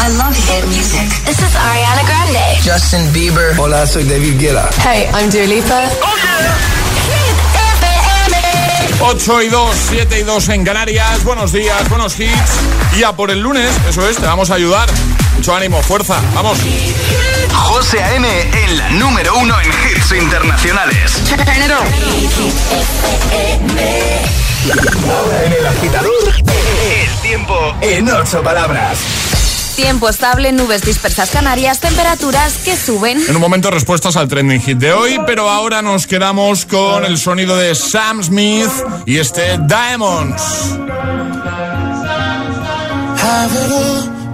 I love hit music. This is Ariana Grande. Justin Bieber. Hola, soy David Guetta. Hey, I'm Dua Lipa. 8 y 2, 7 y 2 en Canarias. Buenos días, buenos hits. Y a por el lunes, eso es, te vamos a ayudar. Mucho ánimo, fuerza, vamos. José A.M. en la número uno en hits internacionales. Ahora en el agitador, El tiempo en ocho palabras. Tiempo estable, nubes dispersas canarias, temperaturas que suben. En un momento respuestas al trending hit de hoy, pero ahora nos quedamos con el sonido de Sam Smith y este Diamonds.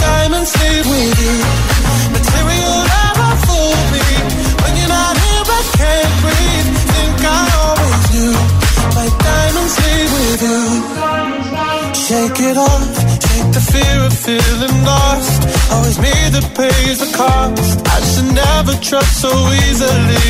Diamonds leave with you. Material never fooled me. When you're not here, I can't breathe. Think I always knew. My diamonds leave with you. Shake it off. Take the fear of feeling lost. Always me that pays the cost. I should never trust so easily.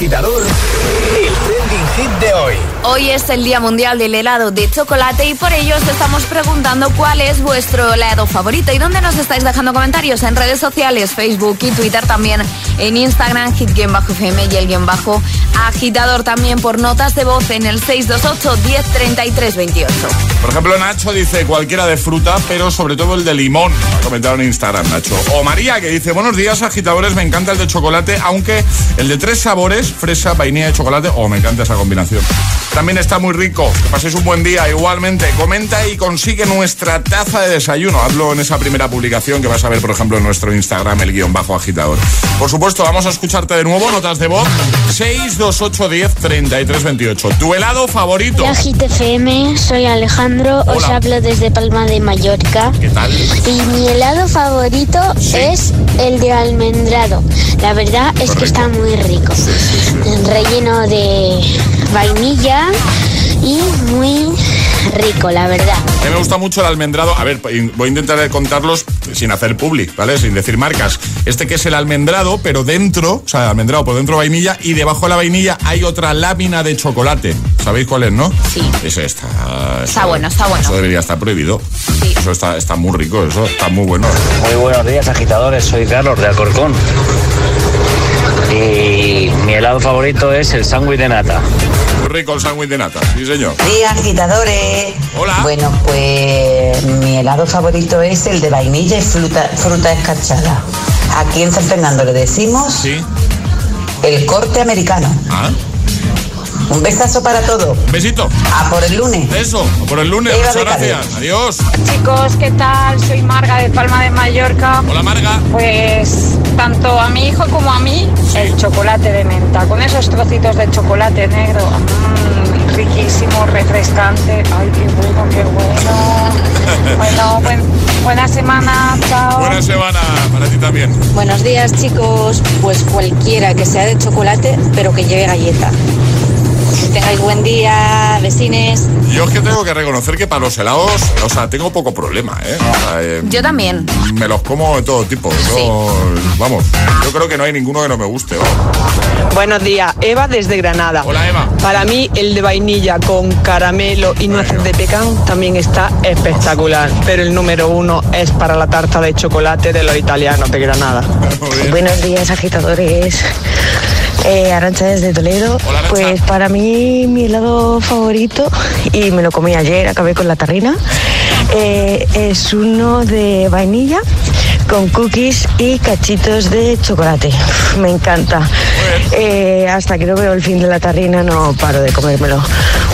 el trending hit de hoy. Hoy es el Día Mundial del Helado de Chocolate y por ello os estamos preguntando cuál es vuestro helado favorito y dónde nos estáis dejando comentarios en redes sociales, Facebook y Twitter también, en Instagram, hit-fm y el guion bajo agitador también por notas de voz en el 628 1033 28. Por ejemplo, Nacho dice cualquiera de fruta, pero sobre todo el de limón. Ha comentado en Instagram, Nacho. O María, que dice, buenos días, agitadores, me encanta el de chocolate, aunque el de tres sabores, fresa, vainilla y chocolate, oh, me encanta esa combinación. También está muy rico. Que paséis un buen día igualmente. Comenta y consigue nuestra taza de desayuno. Hazlo en esa primera publicación que vas a ver, por ejemplo, en nuestro Instagram, el guion bajo agitador. Por supuesto, vamos a escucharte de nuevo, notas de voz 628 10 33 28. Tu helado favorito. Hola Hit FM, soy Alejandro, os hablo desde Palma de Mallorca. ¿Qué tal? Y mi helado favorito es el de almendrado. La verdad es que está muy rico. relleno de vainilla y muy rico, la verdad. A mí me gusta mucho el almendrado. A ver, voy a intentar contarlos sin hacer public, ¿vale? Sin decir marcas. Este que es el almendrado, pero dentro, o sea, almendrado por dentro vainilla y debajo de la vainilla hay otra lámina de chocolate. ¿Sabéis cuál es, no? Sí. Ese está... está bueno, está bueno. Eso debería estar prohibido. Sí. Eso está, está muy rico, eso está muy bueno. Muy buenos días, agitadores. Soy Carlos de Alcorcón. Y mi helado favorito es el sándwich de nata. Rico el sándwich de nata, sí señor. Sí, agitadores. Hola. Bueno, pues mi helado favorito es el de vainilla y fruta, fruta escarchada. Aquí en San Fernando le decimos Sí. el corte americano. Ah, Un besazo para todos. besito. A por el lunes. Eso, por el lunes. Muchas gracias. Adiós. Chicos, ¿qué tal? Soy Marga de Palma de Mallorca. Hola, Marga. Pues tanto a mi hijo como a mí, el chocolate de menta, con esos trocitos de chocolate negro, mm, riquísimo, refrescante. Ay, qué bueno, qué bueno. Bueno, buen- buena semana, chao. Buena semana para ti también. Buenos días chicos, pues cualquiera que sea de chocolate, pero que lleve galleta. Que tengáis buen día, vecines. Yo es que tengo que reconocer que para los helados, o sea, tengo poco problema, ¿eh? O sea, eh, Yo también. me los como de todo tipo. Yo, vamos, yo creo que no hay ninguno que no me guste. Buenos días, Eva desde Granada. Hola, Eva. Para mí el de vainilla con caramelo y nueces de pecan también está espectacular, pero el número uno es para la tarta de chocolate de los italianos de Granada. Buenos días, agitadores. Eh, Arancha desde Toledo. Hola. Pues para mí, mi helado favorito, y me lo comí ayer, acabé con la tarrina, eh, es uno de vainilla con cookies y cachitos de chocolate. Me encanta. Eh, hasta que no veo el fin de la tarrina, no paro de comérmelo.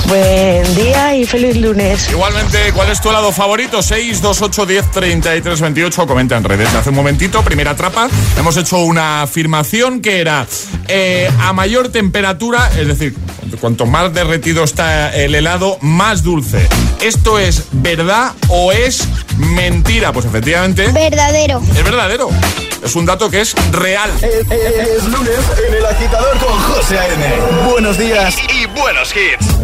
Buen día y feliz lunes. Igualmente, ¿cuál es tu helado favorito? 628 10 33 28. Comenta en redes. Hace un momentito, primera trapa, hemos hecho una afirmación que era eh, a mayor temperatura, es decir, cuanto más derretido está el helado, más dulce. ¿Esto es verdad o es mentira? Pues efectivamente Verdadero. es verdadero. Es un dato que es real. Es, es lunes en el agitador con José A.M. Buenos días. Y buenos hits.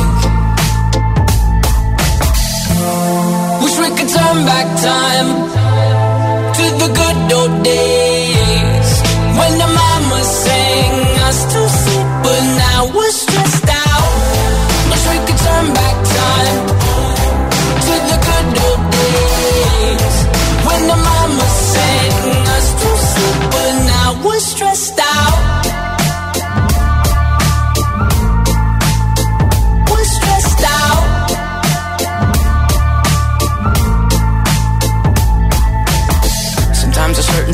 We could turn back time to the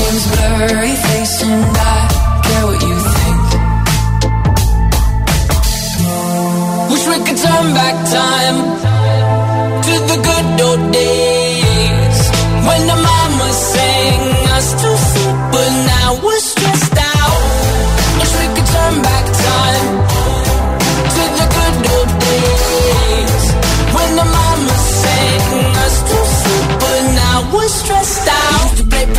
name's blurry face and I care what you think. Wish we could turn back time to the good old days when the mama sang us to sleep, but now we're stressed out. Wish we could turn back time to the good old days when the mama sang us to sleep, but now we're stressed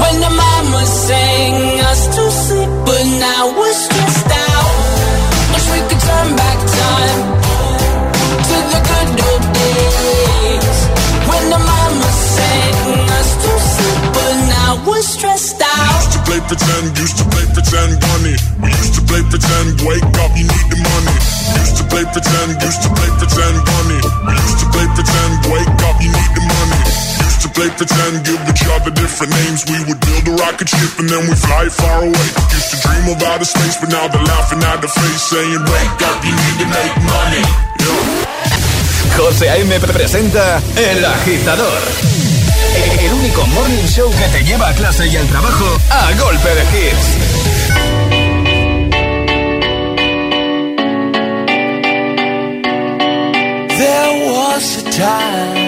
when the mama sang us to sleep, but now we're stressed out. Wish we could turn back time to the good old days when the mama sang us to sleep, but now we're stressed out. Used to play pretend, used to play pretend, bunny. We used to play pretend, wake up, you need the money. Used to play pretend, used to play pretend. We used to play pretend, wake up, you need the money. Used to play pretend, give each other different names. We would build a rocket ship and then we fly far away. Used to dream of outer space, but now they're laughing at the face, saying, wake up, you need to make money. José A.M. presenta El Agitador. El único morning show que te lleva a clase y al trabajo a golpe de hits. There was a time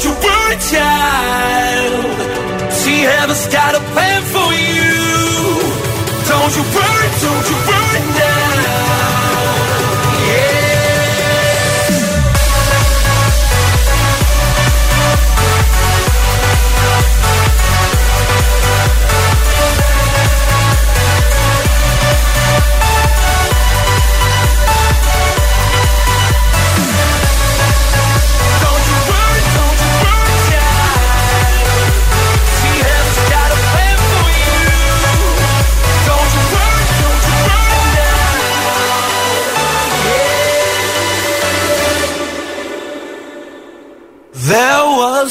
don't you worry, child. See, heaven's got a plan for you. Don't you worry, don't you worry now.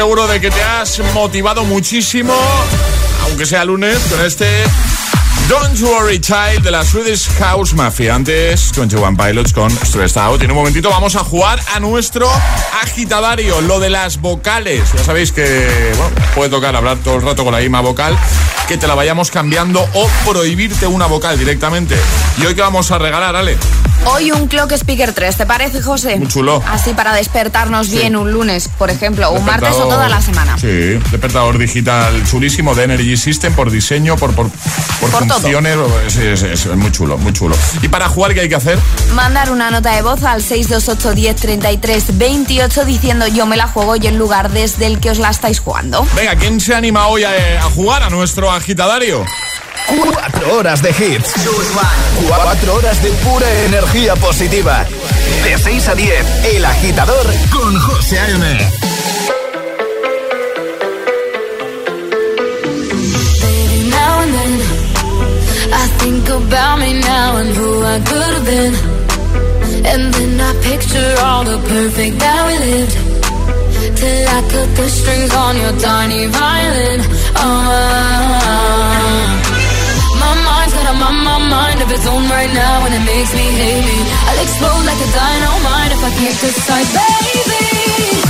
Seguro de que te has motivado muchísimo, aunque sea lunes, con este Don't Worry Child de la Swedish House Mafia. Antes, 21 Pilots con Stressed Out. Y en un momentito vamos a jugar a nuestro agitadario, lo de las vocales. Ya sabéis que bueno, puede tocar hablar todo el rato con la misma vocal, que te la vayamos cambiando o prohibirte una vocal directamente. ¿Y hoy qué vamos a regalar, Ale? Hoy un Clock Speaker 3, ¿te parece, José? Muy chulo. Así para despertarnos Sí. bien un lunes, por ejemplo, o un martes o toda la semana. Sí, despertador digital chulísimo de Energy System por diseño, por, por, por, Por. Sí, sí, sí, es muy chulo, muy chulo. ¿Y para jugar qué hay que hacer? Mandar una nota de voz al 628 10 33 28 diciendo yo me la juego y el lugar desde el que os la estáis jugando. Venga, ¿quién se anima hoy a, a jugar a nuestro agitadario? Cuatro horas de hits. Cuatro horas de pura energía positiva. De 6 a 10, El Agitador con José A.M. I think about me now and who I could have been. And then I picture all the perfect that we lived. Till I cut the strings on your tiny violin. Oh, my mind of its own right now, and it makes me hate me. I'll explode like a dynamite if I can't decide, baby.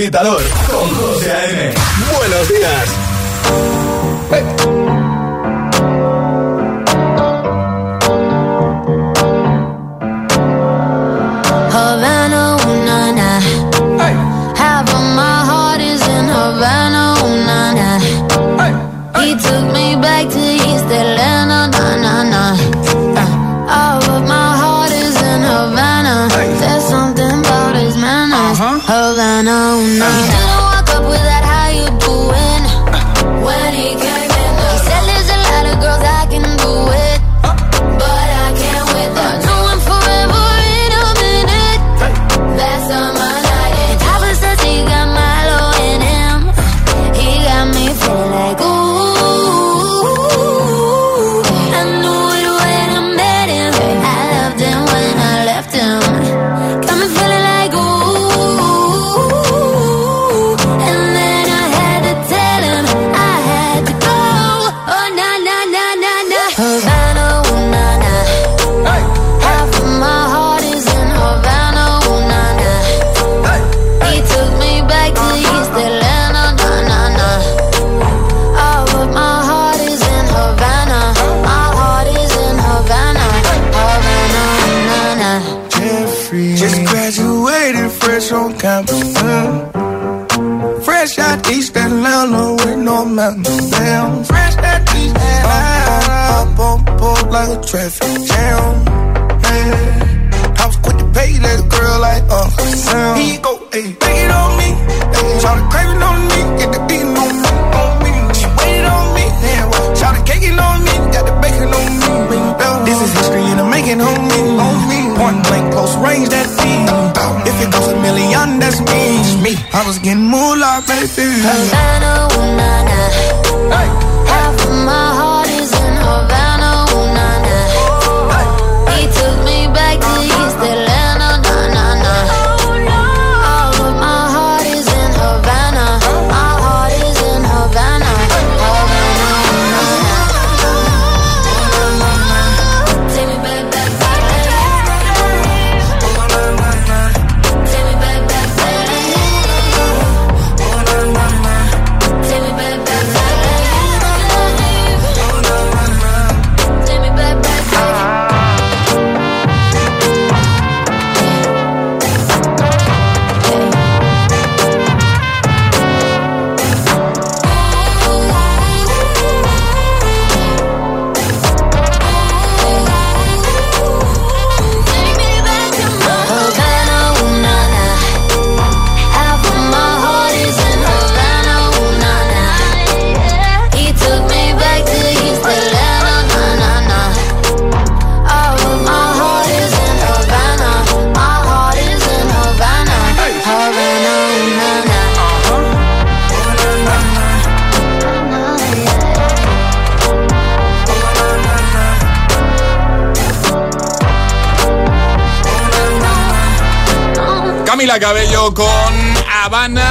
Agitador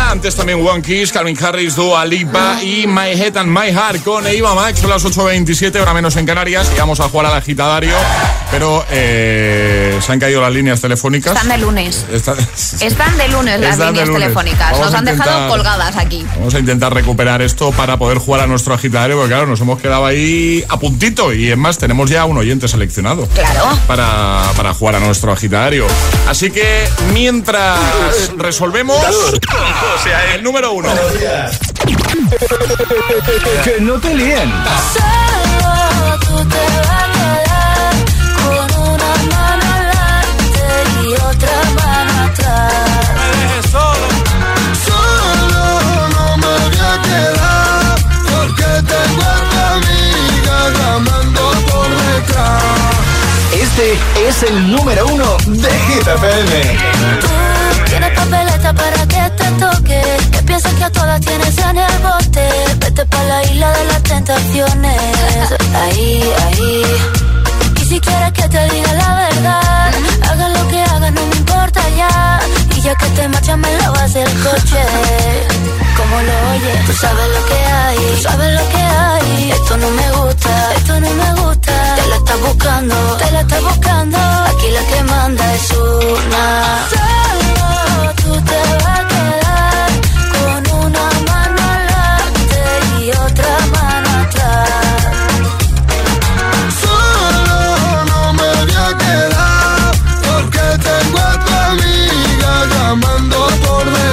Antes también One Kiss, Calvin Harris, Dua Lipa y My Head and My Heart con Eva Max. Son las 8.27, hora menos en Canarias. Y vamos a jugar al agitadario. Pero eh, se han caído las líneas telefónicas. Están de lunes. Está- Están de lunes las líneas lunes. telefónicas. Vamos Nos han dejado colgadas aquí. Vamos a intentar recuperar esto para poder jugar a nuestro agitadario, porque claro, nos hemos quedado ahí a puntito y es más, tenemos ya un oyente seleccionado. Claro. Para, para jugar a nuestro agitadario. Así que mientras resolvemos, el número uno. que no te líen. Solo tú te Este es el número uno de Hit tienes papeleta para que te toque. Que piensas que a todas tienes en el bote. Vete pa' la isla de las tentaciones. Ahí, ahí. Y si quieres que te diga la verdad, haga lo que hagas, no me importa ya. Y ya que te marchas, me lavas el coche. Como lo oyes, tú sabes lo que hay, tú sabes lo que hay. Esto no me gusta, esto no me gusta. Te la estás buscando, te la estás buscando. Aquí la que manda es una.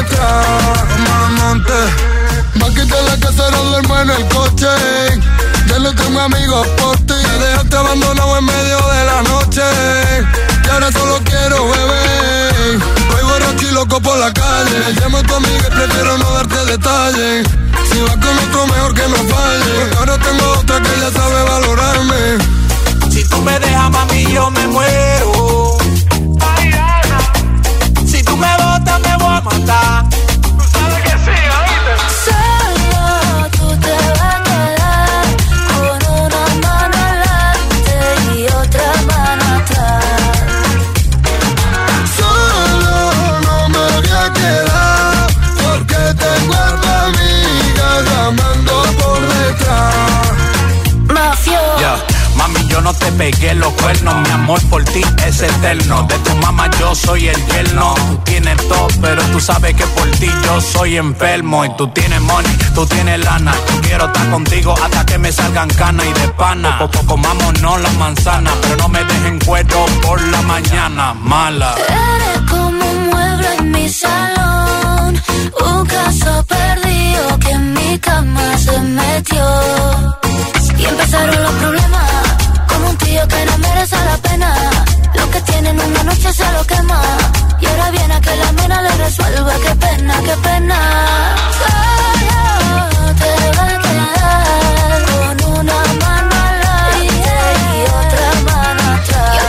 Por detrás. Mamante, va a quitar la casa no duermo en el coche. Ya no tengo amigos por ti. Me dejaste abandonado en medio de la noche. Y ahora solo quiero beber. Voy borracho y loco por la calle. Llamo a tu amiga y prefiero no darte detalles. Si vas con otro, mejor que no falle. Porque ahora tengo otra que ya sabe valorarme. Si tú me dejas, mami, yo me muero. Matar. Yo no te pegué los cuernos. Mi amor por ti es eterno. De tu mamá yo soy el yerno. Tú tienes todo, pero tú sabes que por ti yo soy enfermo. Y tú tienes money, tú tienes lana. Yo quiero estar contigo hasta que me salgan canas y de pana. Poco comámonos las manzanas, pero no me dejen cuero por la mañana. Mala. Eres como un mueble en mi salón, un caso perdido que en mi cama se metió. Y empezaron los problemas, tío que no merece la pena. Lo que tienen una noche se lo quema. Y ahora viene a que la mena le resuelva. Qué pena, qué pena. Solo te vas a quedar con una mano adelante y otra mano atrás.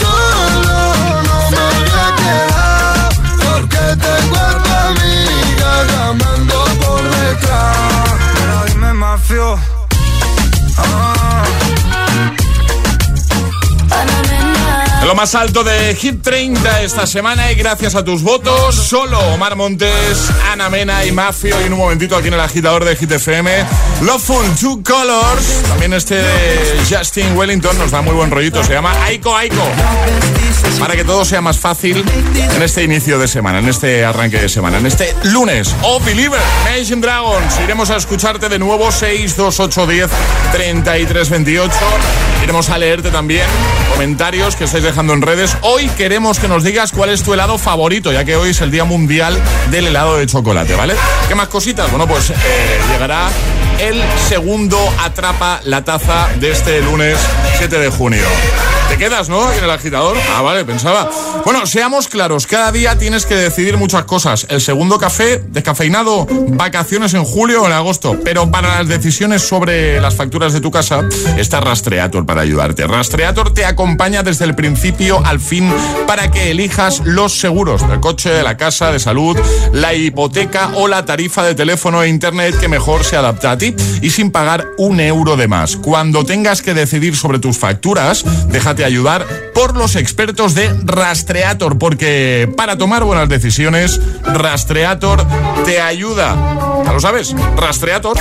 Solo no me voy a quedar porque tengo a tu amiga llamando por detrás. Pero dime, mafio. Lo más alto de Hit 30 esta semana y gracias a tus votos, solo Omar Montes, Ana Mena y Mafio. Y en un momentito aquí en el agitador de Hit FM, Loveful Two Colors. También este de Justin Wellington nos da muy buen rollito, se llama Aiko Aiko. Para que todo sea más fácil en este inicio de semana, en este arranque de semana, en este lunes. Oh, Believer, Imagine Dragons. Iremos a escucharte de nuevo 62810 3328. Iremos a leerte también comentarios que estáis dejando en redes. Hoy queremos que nos digas cuál es tu helado favorito, ya que hoy es el Día Mundial del Helado de Chocolate, ¿vale? ¿Qué más cositas? Bueno, pues eh, llegará el segundo Atrapa la Taza de este lunes 7 de junio. ¿Te quedas, no? En el agitador. Ah, vale, pensaba. Bueno, seamos claros, cada día tienes que decidir muchas cosas. El segundo café, descafeinado, vacaciones en julio o en agosto. Pero para las decisiones sobre las facturas de tu casa, está Rastreator para ayudarte. Rastreator te acompaña desde el principio al fin para que elijas los seguros del coche, de la casa, de salud, la hipoteca o la tarifa de teléfono e internet que mejor se adapta a ti y sin pagar un euro de más. Cuando tengas que decidir sobre tus facturas, déjate Ayudar por los expertos de Rastreator, porque para tomar buenas decisiones, Rastreator te ayuda. ¿Ya lo sabes? Rastreator.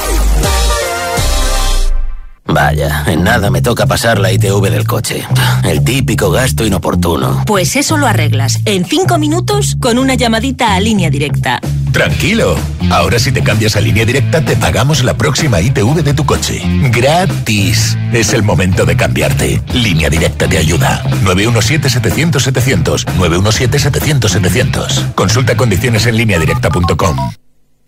Vaya, en nada me toca pasar la ITV del coche. El típico gasto inoportuno. Pues eso lo arreglas en cinco minutos con una llamadita a línea directa. Tranquilo. Ahora si te cambias a línea directa te pagamos la próxima ITV de tu coche. Gratis. Es el momento de cambiarte. Línea directa te ayuda. 917-700-700. 917-700-700. Consulta condiciones en lineadirecta.com.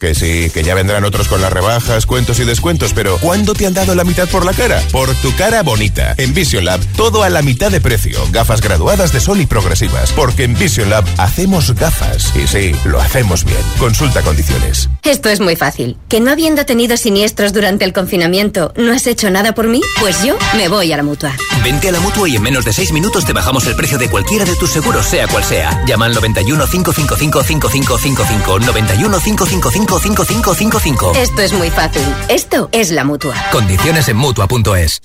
Que sí, que ya vendrán otros con las rebajas, cuentos y descuentos, pero ¿cuándo te han dado la mitad por la cara? Por tu cara bonita. En Vision Lab, todo a la mitad de precio. Gafas graduadas de sol y progresivas. Porque en Vision Lab hacemos gafas. Y sí, lo hacemos bien. Consulta condiciones. Esto es muy fácil. ¿Que no habiendo tenido siniestros durante el confinamiento, no has hecho nada por mí? Pues yo me voy a la mutua. Vente a la mutua y en menos de seis minutos te bajamos el precio de cualquiera de tus seguros, sea cual sea. Llama al 91 555 5555 91 555 5555. Esto es muy fácil. Esto es la mutua. Condiciones en mutua.es.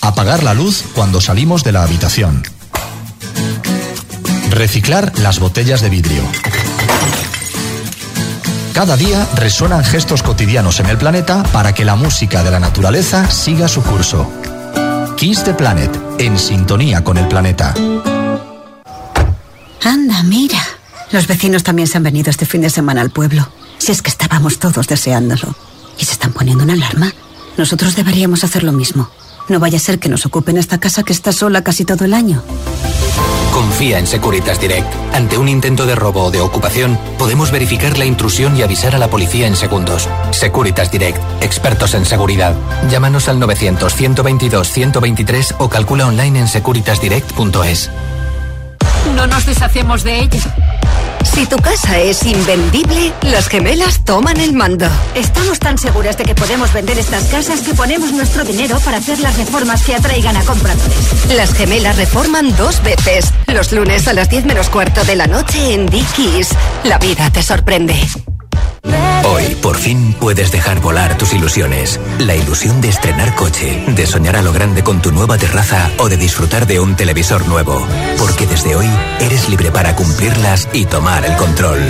Apagar la luz cuando salimos de la habitación. Reciclar las botellas de vidrio. Cada día resuenan gestos cotidianos en el planeta para que la música de la naturaleza siga su curso. Kiss the Planet, en sintonía con el planeta. Anda, mira. Los vecinos también se han venido este fin de semana al pueblo. Si es que estábamos todos deseándolo. ¿Y se están poniendo una alarma? Nosotros deberíamos hacer lo mismo. No vaya a ser que nos ocupen esta casa que está sola casi todo el año. Confía en Securitas Direct. Ante un intento de robo o de ocupación, podemos verificar la intrusión y avisar a la policía en segundos. Securitas Direct, expertos en seguridad. Llámanos al 900-122-123 o calcula online en securitasdirect.es. No nos deshacemos de ella. Si tu casa es invendible, las gemelas toman el mando. Estamos tan seguras de que podemos vender estas casas que ponemos nuestro dinero para hacer las reformas que atraigan a compradores. Las gemelas reforman dos veces. Los lunes a las 10 menos cuarto de la noche en Dickies. La vida te sorprende. Hoy, por fin, puedes dejar volar tus ilusiones. La ilusión de estrenar coche, de soñar a lo grande con tu nueva terraza o de disfrutar de un televisor nuevo. Porque desde hoy eres libre para cumplirlas y tomar el control.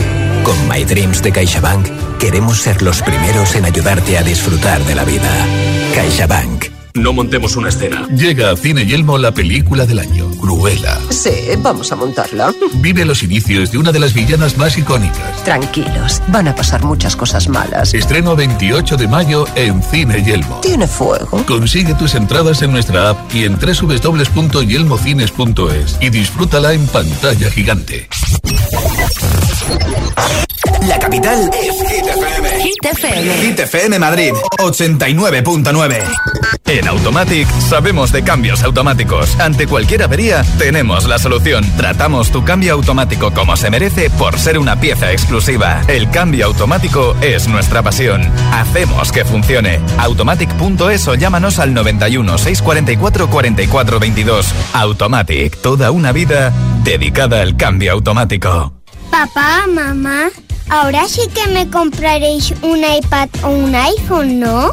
Con My Dreams de CaixaBank, queremos ser los primeros en ayudarte a disfrutar de la vida. CaixaBank. No montemos una escena. Llega a Cine Yelmo la película del año, Cruella. Sí, vamos a montarla. Vive los inicios de una de las villanas más icónicas. Tranquilos, van a pasar muchas cosas malas. Estreno 28 de mayo en Cine Yelmo. ¿Tiene fuego? Consigue tus entradas en nuestra app y en www.yelmocines.es y disfrútala en pantalla gigante. La capital es Hit FM. Hit FM. Hit FM Madrid 89.9. En Automatic sabemos de cambios automáticos. Ante cualquier avería, tenemos la solución. Tratamos tu cambio automático como se merece por ser una pieza exclusiva. El cambio automático es nuestra pasión. Hacemos que funcione. Automatic.es o llámanos al 91 644 44 22. Automatic, toda una vida dedicada al cambio automático. Papá, mamá, ahora sí que me compraréis un iPad o un iPhone, ¿no?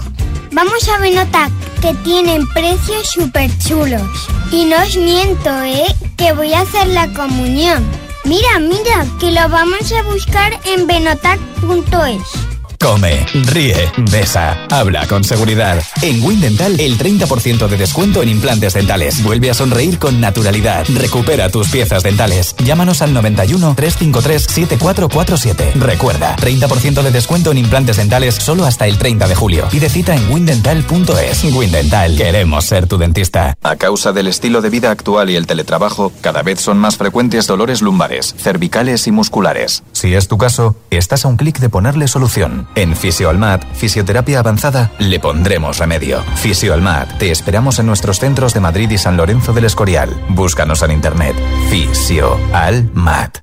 Vamos a Benotac, que tienen precios súper chulos. Y no os miento, ¿eh? Que voy a hacer la comunión. Mira, mira, que lo vamos a buscar en benotac.es. Come, ríe, besa, habla con seguridad. En Windental, el 30% de descuento en implantes dentales. Vuelve a sonreír con naturalidad. Recupera tus piezas dentales. Llámanos al 91 353 7447. Recuerda, 30% de descuento en implantes dentales solo hasta el 30 de julio. Pide cita en windental.es. Windental, queremos ser tu dentista. A causa del estilo de vida actual y el teletrabajo, cada vez son más frecuentes dolores lumbares, cervicales y musculares. Si es tu caso, estás a un clic de ponerle solución. En Fisioalmat, Fisioterapia Avanzada, le pondremos remedio. Fisioalmat, te esperamos en nuestros centros de Madrid y San Lorenzo del Escorial. Búscanos en internet. Fisioalmat.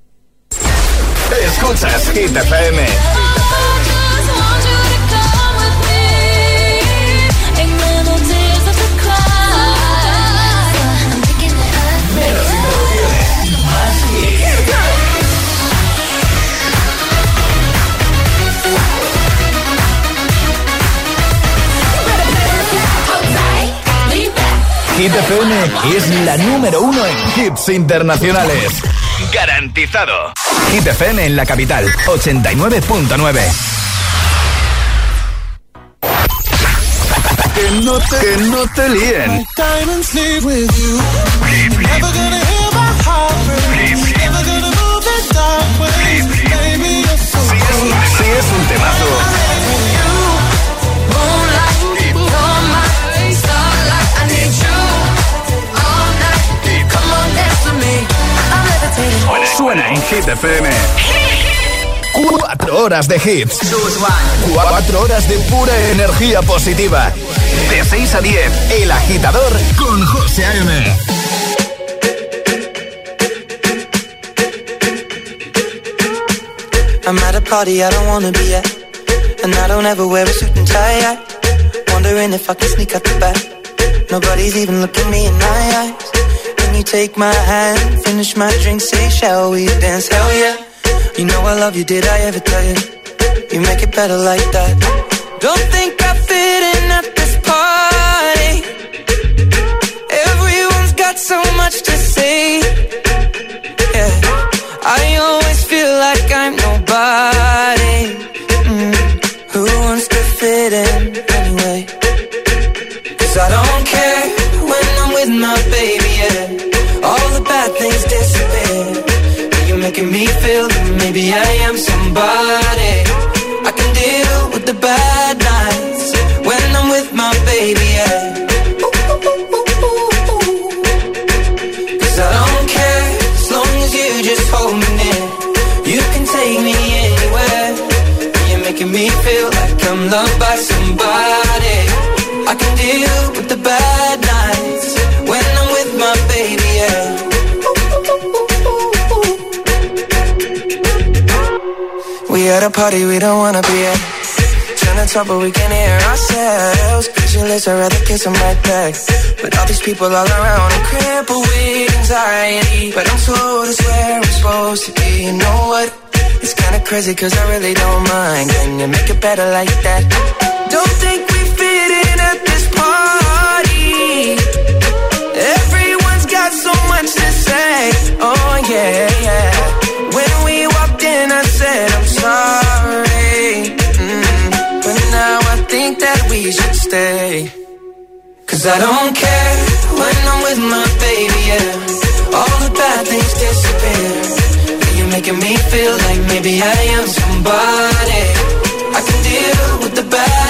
Escuchas Hit FM. Hit FM es la número uno en hits internacionales. Garantizado. Hit FM en la capital, 89.9. Que no te, que no te líen. FM. Cuatro horas de hits. Cuatro horas de pura energía positiva. De 6 a 10, El Agitador con José A.M. I'm at a party I don't wanna be at. And I don't ever wear a suit and tie. Wondering if I can sneak out the back. Nobody's even looking me in my eyes. Can you take my hand, finish my drink, say, shall we dance? Hell yeah. You know I love you, did I ever tell you? You make it better like that. Don't think I fit in at this party. Everyone's got so much to say. Yeah. I always I am somebody. I can deal with the bad nights when I'm with my baby, yeah. Cause I don't care as long as you just hold me near. You can take me anywhere. You're making me feel like I'm loved at a party we don't wanna be at. Trying to talk but we can't hear ourselves. Pictureless, I'd rather kiss them right back. But all these people all around, I'm crippled with anxiety. But I'm told it's where I'm supposed to be. You know what? It's kinda crazy cause I really don't mind. Can you make it better like that? Don't think we fit in at this party. Everyone's got so much to say. Oh yeah, yeah. That we should stay. Cause I don't care when I'm with my baby, yeah. All the bad things disappear. You're making me feel like maybe I am somebody. I can deal with the bad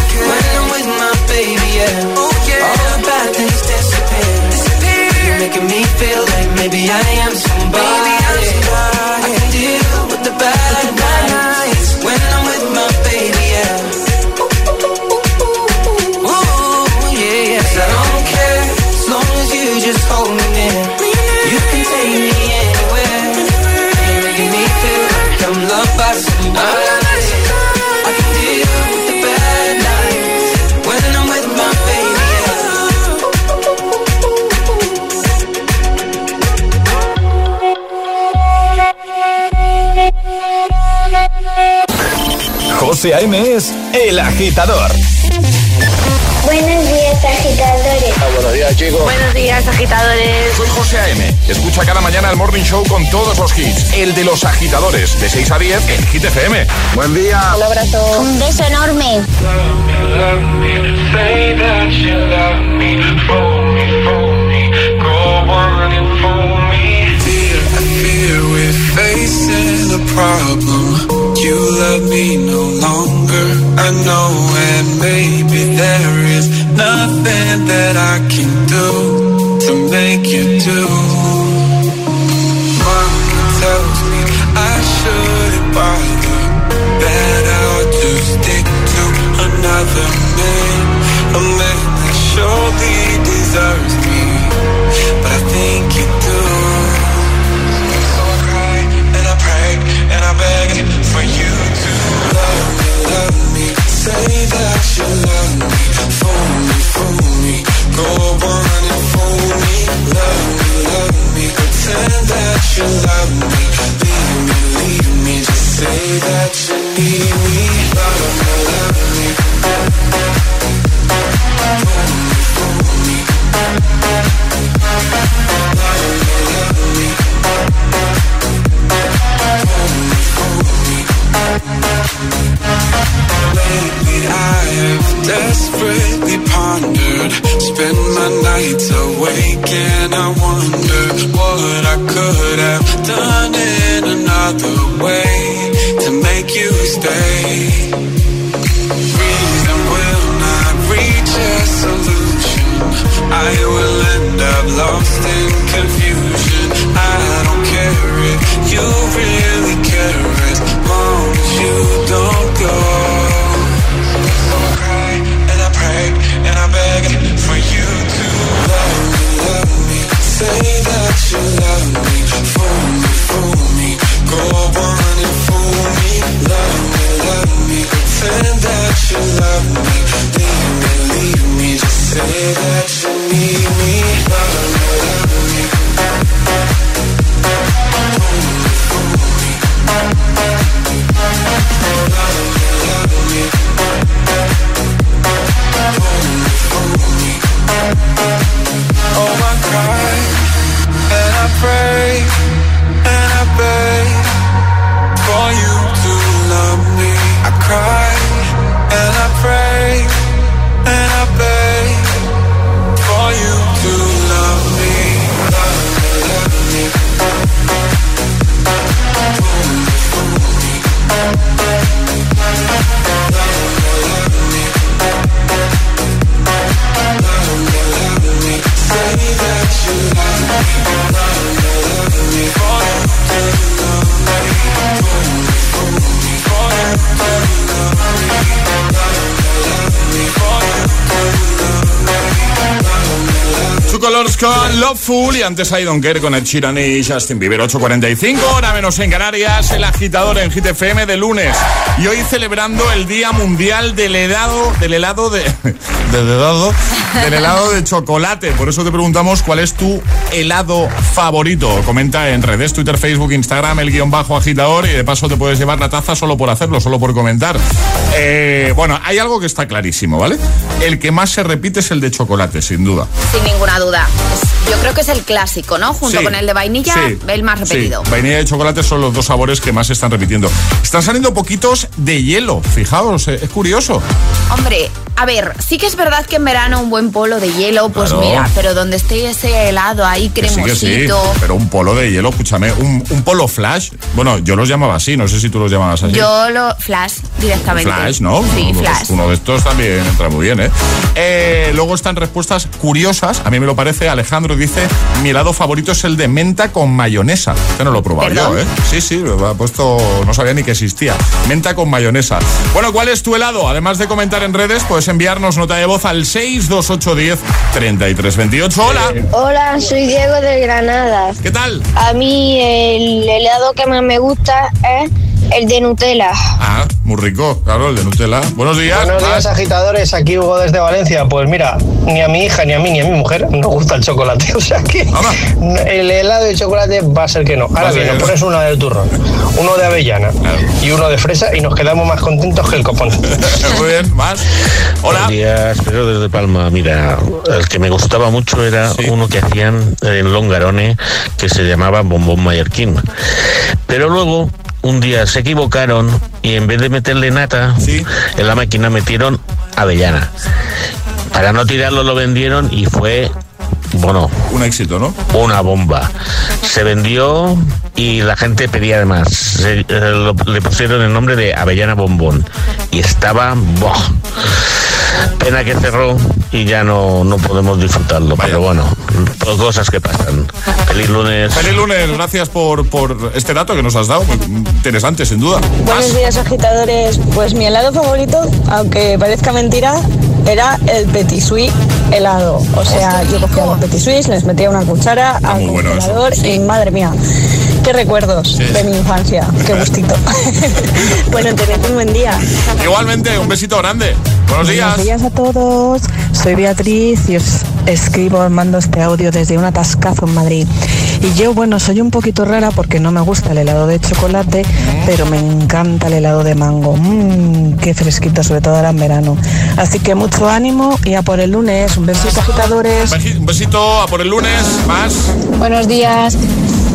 José A.M. es El Agitador. Buenos días, agitadores. Buenos días, chicos. Buenos días, agitadores. Soy José A.M. Escucha cada mañana el Morning Show con todos los hits. El de los agitadores, de 6 a 10 en Hit FM. Buen día. Un abrazo. Un beso enorme. Say that you love me, fool me, fool me, go on and fool me. Fear, I fear we're facing a problem. You love me no longer, I know, and maybe there is nothing that I can do to make you do. Mama tells me I shouldn't bother, that I'll just stick to another man, a man that surely deserves me, but I think you do. So I cry and I pray and I beg for you to love me, love me, say that you love me, love me, pretend that you love me, leave me, leave me, just say that you need me, love me, love me. Lately I have desperately pondered Spend my nights awake and I wonder What I could have done in another way To make you stay. Reason will not reach a solution I will end up lost in confusion. I don't care if you really care. As long as you don't go. So I cry and I pray and I beg for you to love me, love me. Say that you love me say that you need me Love Colors con Loveful y antes hay Don Kerr con el Sheeran y Justin Bieber 8.45, hora menos en Canarias, el agitador en Hit FM de lunes. Y hoy celebrando el Día Mundial del helado, del helado de... del helado, del helado de chocolate. Por eso te preguntamos cuál es tu helado favorito. Comenta en redes, Twitter, Facebook, Instagram, el guion bajo agitador y de paso te puedes llevar la taza solo por hacerlo, solo por comentar. Eh, bueno, hay algo que está clarísimo, ¿vale? El que más se repite es el de chocolate, sin duda. Sin ninguna duda. Es- yo creo que es el clásico, ¿no? Junto Sí. con el de vainilla, Sí. el más repetido. Sí, vainilla y chocolate son los dos sabores que más se están repitiendo. Están saliendo poquitos de hielo, fijaos, eh, es curioso. Hombre, a ver, sí que es verdad que en verano un buen polo de hielo, pues Claro. mira, pero donde esté ese helado ahí Que sí, cremosito. que sí, pero un polo de hielo, escúchame, un, un polo flash. Bueno, yo los llamaba así, no sé si tú los llamabas así. Yo lo flash directamente. Flash, ¿no? Sí, Uno- flash. Uno de estos también entra muy bien, ¿eh? Eh, Luego están respuestas curiosas, a mí me lo parece. Alejandro dice, mi helado favorito es el de menta con mayonesa. Que no lo he probado ¿Perdón? yo, ¿eh? Sí, sí, lo ha puesto, no sabía ni que existía. Menta con mayonesa. Bueno, ¿cuál es tu helado? Además de comentar en redes, puedes enviarnos nota de voz al 62810 3328. Hola. Hola, soy Diego de Granada. ¿Qué tal? A mí el helado que más me gusta es el de Nutella. Ah, muy rico, claro, el de Nutella. Buenos días. Buenos días, agitadores. Aquí Hugo desde Valencia. Pues mira, ni a mi hija, ni a mí, ni a mi mujer nos gusta el chocolate. O sea que el helado de chocolate va a ser que no. Ahora bien, nos no. pones uno de turrón, uno de avellana y uno de fresa y nos quedamos más contentos que el copón. Muy bien, más. Buenos días, pero desde Palma. Mira, el que me gustaba mucho era uno que hacían en Longarone que se llamaba Bombón Mallorquín. Pero luego, un día se equivocaron y en vez de meterle nata, en la máquina metieron avellana. Para no tirarlo lo vendieron y fue bueno, un éxito, ¿no? Una bomba. Se vendió y la gente pedía además. Eh, le pusieron el nombre de Avellana Bombón y estaba. ¡boh! Pena que cerró y ya no, no podemos disfrutarlo, pero bueno, cosas que pasan. Feliz lunes. Feliz lunes, gracias por, por este dato que nos has dado, interesante sin duda. Buenos días agitadores, pues mi helado favorito, aunque parezca mentira, era el petit suisse helado. O sea, yo cogía los petit suisse, les metía una cuchara al congelador y madre mía, qué recuerdos de mi infancia, qué gustito. bueno, tened un buen día. Igualmente, un besito grande. Buenos días. Buenos días a todos. Soy Beatriz y os escribo, mando este audio desde un atascazo en Madrid. Y yo, bueno, soy un poquito rara porque no me gusta el helado de chocolate, pero me encanta el helado de mango. Mmm, qué fresquito, sobre todo ahora en verano. Así que mucho ánimo y a por el lunes. Un besito, agitadores. Un besito, a por el lunes. Más. Buenos días.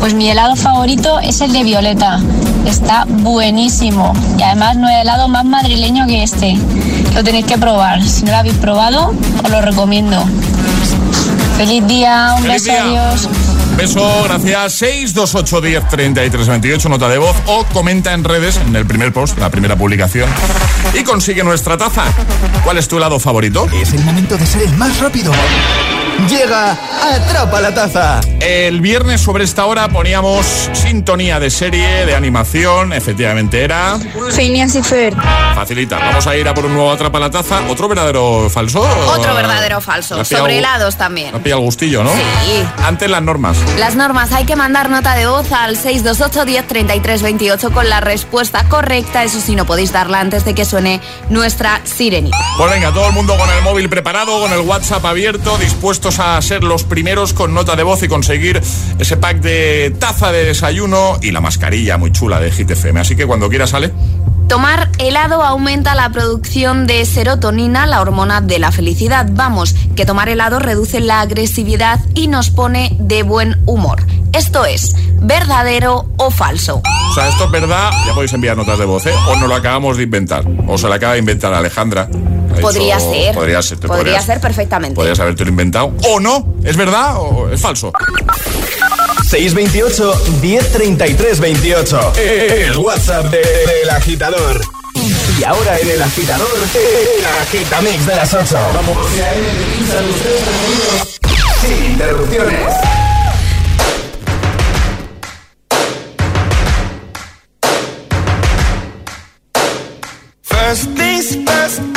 Pues mi helado favorito es el de Violeta. Está buenísimo. Y además no hay helado más madrileño que este. Lo tenéis que probar. Si no lo habéis probado, os lo recomiendo. Feliz día, un beso, adiós. Beso, gracias. 628 10 33 28, nota de voz o comenta en redes en el primer post, la primera publicación y consigue nuestra taza. ¿Cuál es tu helado favorito? Es el momento de ser el más rápido. Llega Atrapa la Taza. El viernes sobre esta hora poníamos sintonía de serie, de animación, efectivamente era... Phineas y Fer. Facilita, vamos a ir a por un nuevo Atrapa la Taza. ¿Otro verdadero falso? Otro verdadero falso, sobre helados también. Ha pillado el gustillo, ¿no? Sí. Antes las normas. Las normas, hay que mandar nota de voz al 628 10 33 28 con la respuesta correcta, eso sí, no podéis darla antes de que suene nuestra sirenita. Pues venga, todo el mundo con el móvil preparado, con el WhatsApp abierto, dispuesto a ser los primeros con nota de voz y conseguir ese pack de taza de desayuno y la mascarilla muy chula de GTFM. Así que cuando quiera sale. Tomar helado aumenta la producción de serotonina, la hormona de la felicidad. Vamos, que tomar helado reduce la agresividad y nos pone de buen humor. Esto es verdadero o falso. O sea, esto es verdad, ya podéis enviar notas de voz, ¿eh? O no lo acabamos de inventar, o se la acaba de inventar Alejandra. Podría ser. Podría ser. Podría ser perfectamente. Podrías haberte lo inventado. O no. ¿Es verdad o es falso? 628 1033 28. El WhatsApp del agitador. Y ahora en el agitador, el agitamix de las 8. Vamos. Sin interrupciones. First things first,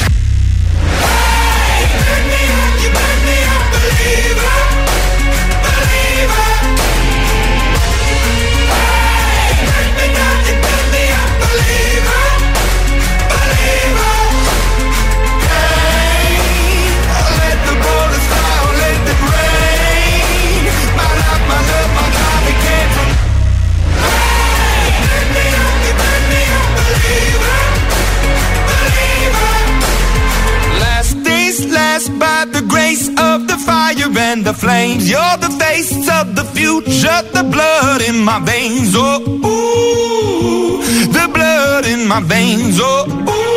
A the flames. You're the face of the future, the blood in my veins. Oh, ooh, the blood in my veins. Oh, ooh.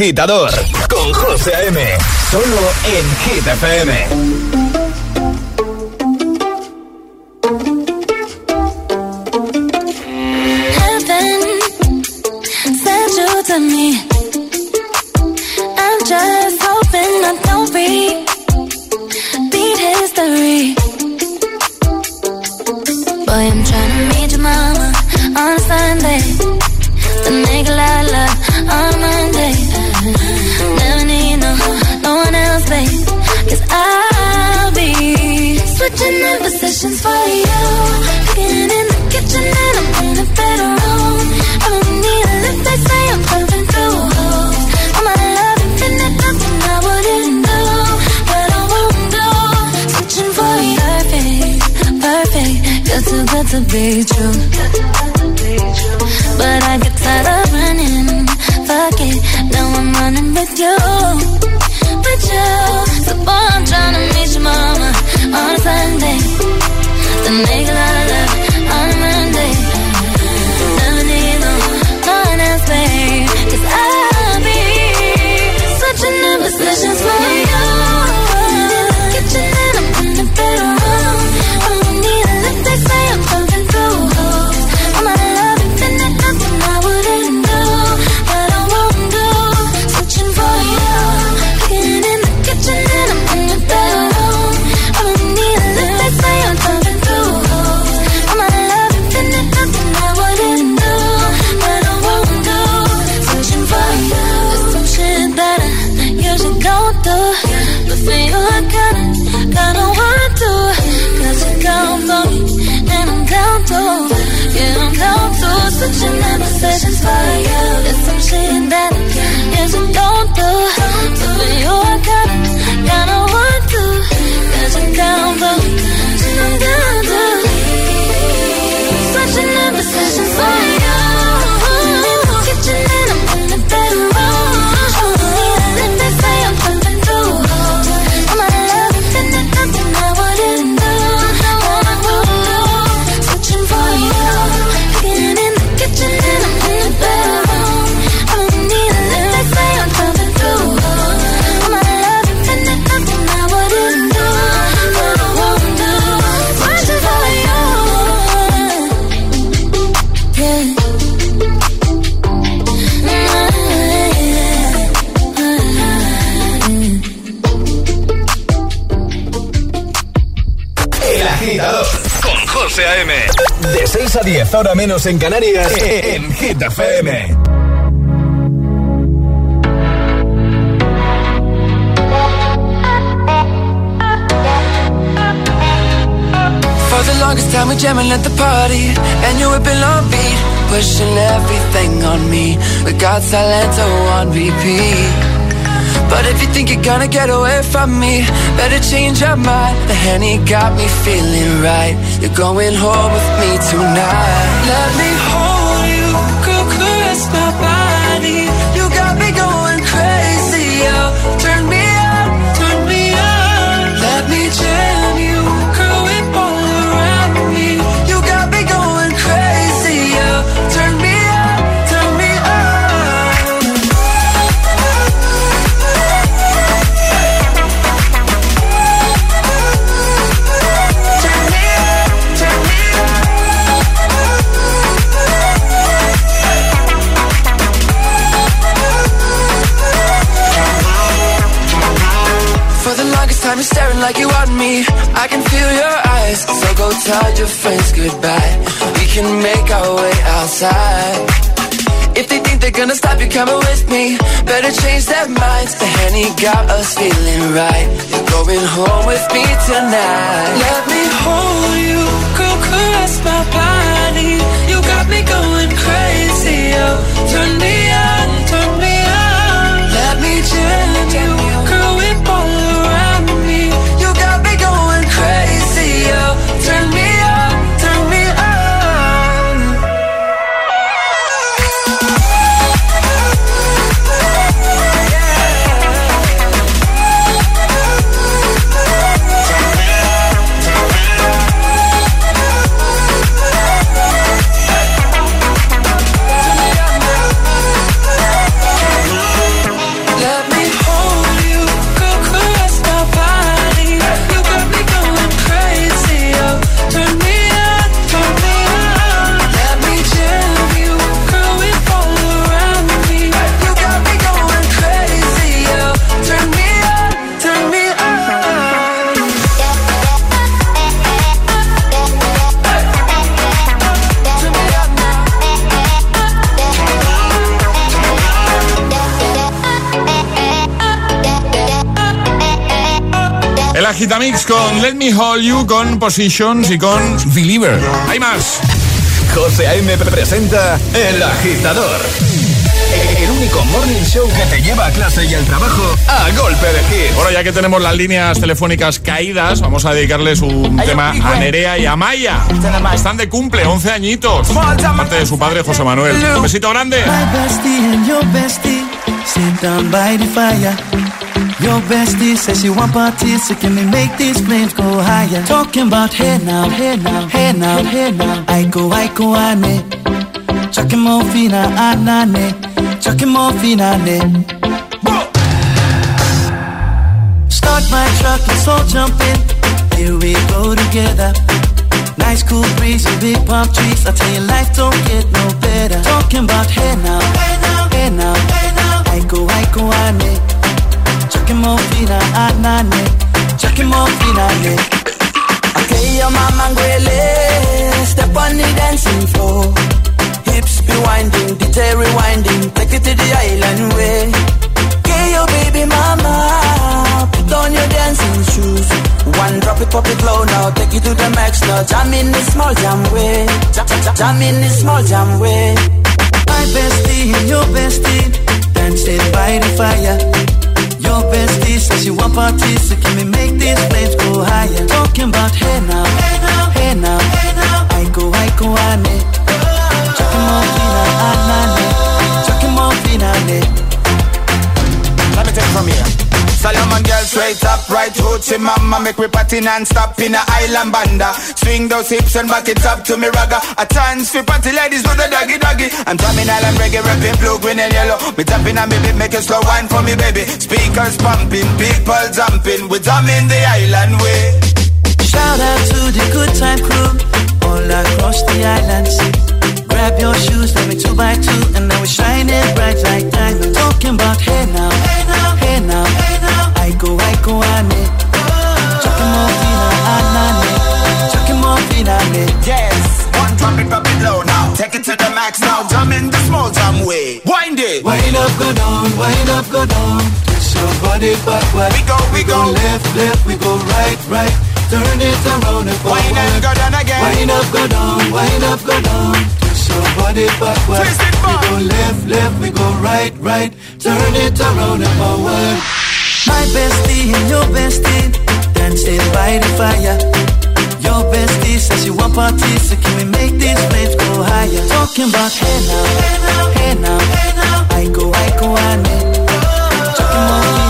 agitador con José M. Solo en Hit FM. Hora menos en Canarias, e, e, en Hit FM. For the longest time, we're jamming at the party, and you were on beat, pushing everything on me. We got Salento oh, on repeat. But if you think you're gonna get away from me, better change your mind. The honey got me feeling right. You're going home with me tonight. Let me hold time you're staring like you want me. I can feel your eyes. So go tell your friends goodbye. We can make our way outside. If they think they're gonna stop you coming with me, better change their minds. The Henny got us feeling right. You're going home with me tonight. Let me hold you, girl, caress my body. You got me going crazy, oh. Turn me on, Agitamix con Let Me Hold You, con Positions y con Believer. Hay más. José A.M. presenta El Agitador. El único morning show que te lleva a clase y al trabajo a golpe de hit. Bueno, ya que tenemos las líneas telefónicas caídas, vamos a dedicarles un tema a Nerea y a Maya. Están de cumple, 11 añitos. Parte de su padre, José Manuel. Un besito grande. Your bestie says she want parties, so can we make these flames go higher? Talking about hey now, hey now, hey now, hey now. I go, I go, ane. Chucking more fina, anane. Chucking more fina, ne. Start my truck, let's all jump in. Here we go together. Nice cool breeze and big palm trees. I tell you, life don't get no better. Talking about hey now, hey now, hey now, hey now. I go, I go, ane. More fina, anane. Chucking more fina, ne. Okay, your mama ngwele. Step on the dancing floor. Hips be winding, DJ rewinding. Take it to the island way. Okay, your baby mama. Put on your dancing shoes. One drop it, pop it low now. Take it to the max now. Jam in the small jam way. Jam, jam, jam in the small jam way. My bestie your bestie dancing by the fire. Your bestie says she want parties, so can we make these flames go higher? Talking about hey now, hey now, hey now, hey now. I go, I go, ane. Chucking more fina, anane. Chucking more fina, ane. Let me take it from here. Solomon girl straight up, right hoochie mama Make me party non-stop in a island banda. Swing those hips and back it up to me ragga. A chance for party ladies do the doggy doggy. I'm drumming island reggae, rapping blue, green and yellow. Me tapping on me beat, slow wine for me baby. Speakers pumping, people jumping. We drumming the island way. Shout out to the good time crew all across the islands. Grab your shoes, let me two by two, and now we're shining bright like diamonds. Talking about hey now, hey now, hey now, hey now. I go, I go, ane. Chucking more fina, anane. Chucking more fina. Yes, one drop it, drop it low now Take it to the max now, jump in the small jam way Wind it Wind up, go down, wind up, go down. Twist your body backward. We go, we go. left, left, we go right, right. Turn it around and forward. Wind up, go down again. Wind up, go down, wind up, go down. Twist your body backward. Twist it back. we go left, left, we go right, right. Turn it around and forward. My bestie and your bestie dancing by the fire. Your bestie says she want parties, so can we make these flames go higher? Talking about hey now, hey now, hey now, hey now. I go, I go, I need. Chucking more